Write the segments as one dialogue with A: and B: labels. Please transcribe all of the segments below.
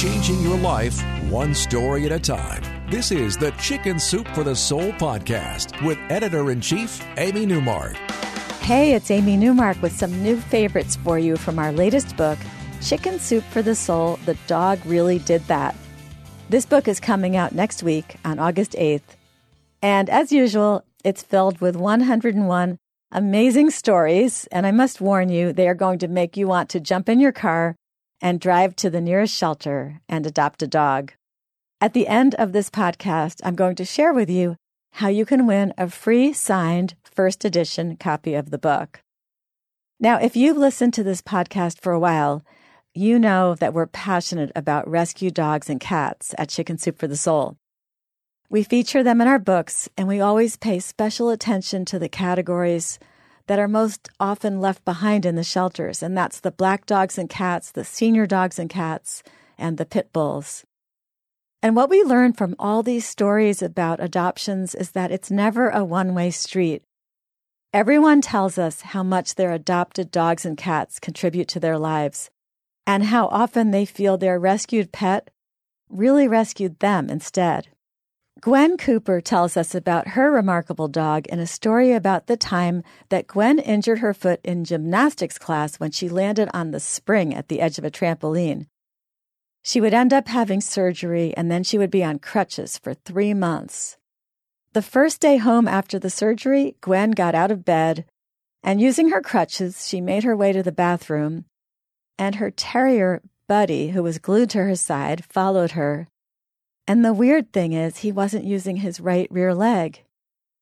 A: changing your life one story at a time. This is the Chicken Soup for the Soul podcast with editor in chief, Amy Newmark.
B: Hey, it's Amy Newmark with some new favorites for you from our latest book, Chicken Soup for the Soul The Dog Really Did That. This book is coming out next week on August 8th. And as usual, it's filled with 101 amazing stories. And I must warn you, they are going to make you want to jump in your car and drive to the nearest shelter and adopt a dog. At the end of this podcast, I'm going to share with you how you can win a free signed first edition copy of the book. Now, if you've listened to this podcast for a while, you know that we're passionate about rescue dogs and cats at Chicken Soup for the Soul. We feature them in our books, and we always pay special attention to the categories that are most often left behind in the shelters, and that's the black dogs and cats, the senior dogs and cats, and the pit bulls. And what we learn from all these stories about adoptions is that it's never a one way street. Everyone tells us how much their adopted dogs and cats contribute to their lives, and how often they feel their rescued pet really rescued them instead. Gwen Cooper tells us about her remarkable dog in a story about the time that Gwen injured her foot in gymnastics class when she landed on the spring at the edge of a trampoline. She would end up having surgery and then she would be on crutches for three months. The first day home after the surgery, Gwen got out of bed and using her crutches, she made her way to the bathroom. And her terrier, Buddy, who was glued to her side, followed her and the weird thing is, he wasn't using his right rear leg.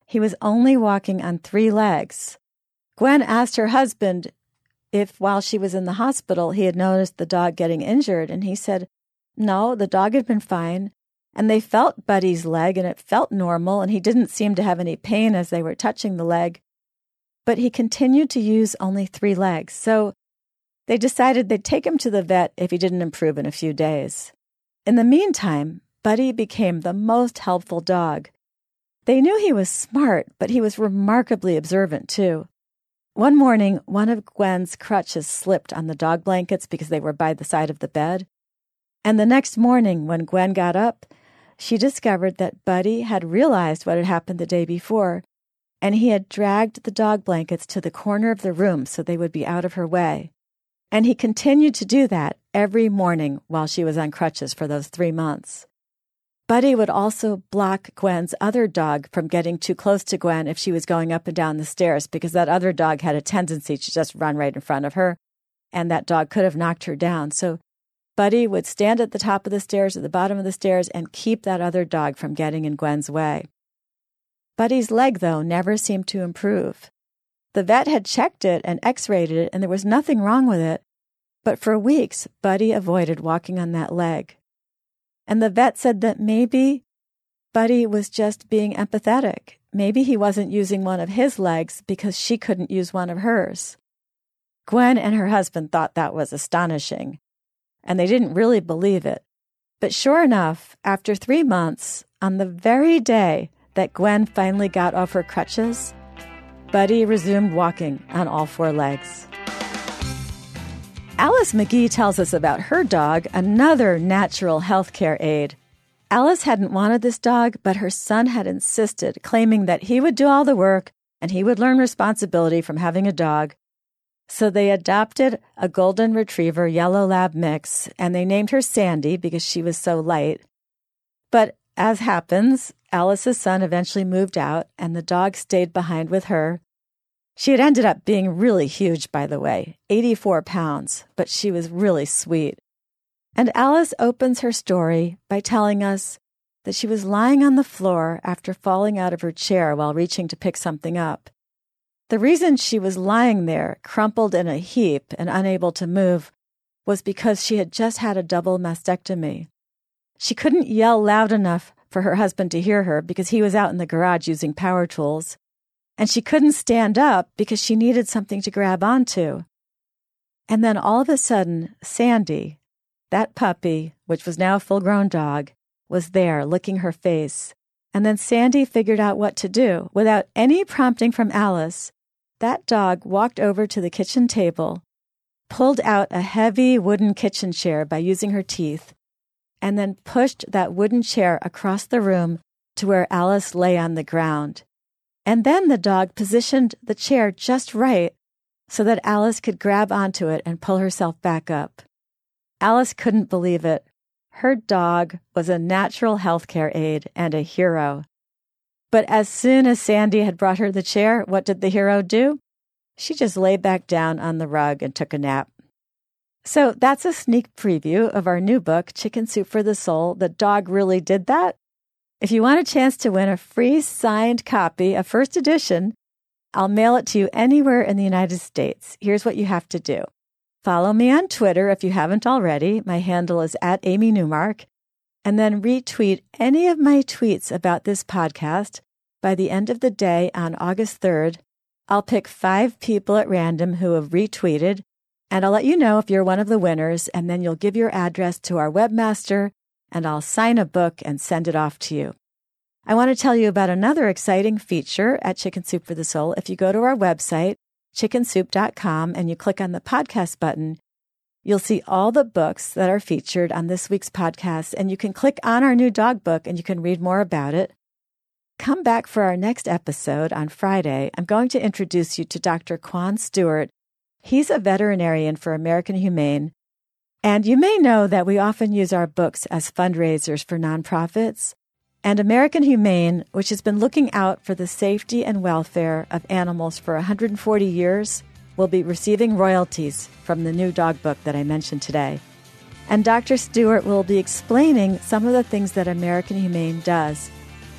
B: He was only walking on three legs. Gwen asked her husband if, while she was in the hospital, he had noticed the dog getting injured, and he said, no, the dog had been fine. And they felt Buddy's leg, and it felt normal, and he didn't seem to have any pain as they were touching the leg. But he continued to use only three legs, so they decided they'd take him to the vet if he didn't improve in a few days. In the meantime, Buddy became the most helpful dog. They knew he was smart, but he was remarkably observant, too. One morning, one of Gwen's crutches slipped on the dog blankets because they were by the side of the bed. And the next morning, when Gwen got up, she discovered that Buddy had realized what had happened the day before, and he had dragged the dog blankets to the corner of the room so they would be out of her way. And he continued to do that every morning while she was on crutches for those three months. Buddy would also block Gwen's other dog from getting too close to Gwen if she was going up and down the stairs because that other dog had a tendency to just run right in front of her, and that dog could have knocked her down. So Buddy would stand at the top of the stairs, at the bottom of the stairs, and keep that other dog from getting in Gwen's way. Buddy's leg, though, never seemed to improve. The vet had checked it and x rayed it, and there was nothing wrong with it. But for weeks, Buddy avoided walking on that leg. And the vet said that maybe Buddy was just being empathetic. Maybe he wasn't using one of his legs because she couldn't use one of hers. Gwen and her husband thought that was astonishing, and they didn't really believe it. But sure enough, after three months, on the very day that Gwen finally got off her crutches, Buddy resumed walking on all four legs. Alice McGee tells us about her dog, another natural healthcare aid. Alice hadn't wanted this dog, but her son had insisted, claiming that he would do all the work and he would learn responsibility from having a dog. So they adopted a golden retriever yellow lab mix and they named her Sandy because she was so light. But as happens, Alice's son eventually moved out and the dog stayed behind with her. She had ended up being really huge, by the way 84 pounds, but she was really sweet. And Alice opens her story by telling us that she was lying on the floor after falling out of her chair while reaching to pick something up. The reason she was lying there, crumpled in a heap and unable to move, was because she had just had a double mastectomy. She couldn't yell loud enough for her husband to hear her because he was out in the garage using power tools and she couldn't stand up because she needed something to grab onto. And then all of a sudden, Sandy, that puppy, which was now a full grown dog, was there licking her face. And then Sandy figured out what to do. Without any prompting from Alice, that dog walked over to the kitchen table, pulled out a heavy wooden kitchen chair by using her teeth, and then pushed that wooden chair across the room to where Alice lay on the ground. And then the dog positioned the chair just right so that Alice could grab onto it and pull herself back up. Alice couldn't believe it. Her dog was a natural healthcare aide and a hero. But as soon as Sandy had brought her the chair, what did the hero do? She just lay back down on the rug and took a nap. So that's a sneak preview of our new book, Chicken Soup for the Soul The Dog Really Did That. If you want a chance to win a free signed copy, a first edition, I'll mail it to you anywhere in the United States. Here's what you have to do follow me on Twitter if you haven't already. My handle is at Amy Newmark. And then retweet any of my tweets about this podcast. By the end of the day on August 3rd, I'll pick five people at random who have retweeted, and I'll let you know if you're one of the winners, and then you'll give your address to our webmaster and I'll sign a book and send it off to you. I want to tell you about another exciting feature at Chicken Soup for the Soul. If you go to our website, chickensoup.com, and you click on the podcast button, you'll see all the books that are featured on this week's podcast, and you can click on our new dog book and you can read more about it. Come back for our next episode on Friday. I'm going to introduce you to Dr. Kwane Stewart. He's a veterinarian for American Humane and you may know that we often use our books as fundraisers for nonprofits. And American Humane, which has been looking out for the safety and welfare of animals for 140 years, will be receiving royalties from the new dog book that I mentioned today. And Dr. Stewart will be explaining some of the things that American Humane does,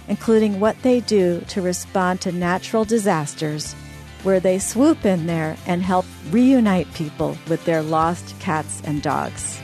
B: including what they do to respond to natural disasters where they swoop in there and help reunite people with their lost cats and dogs.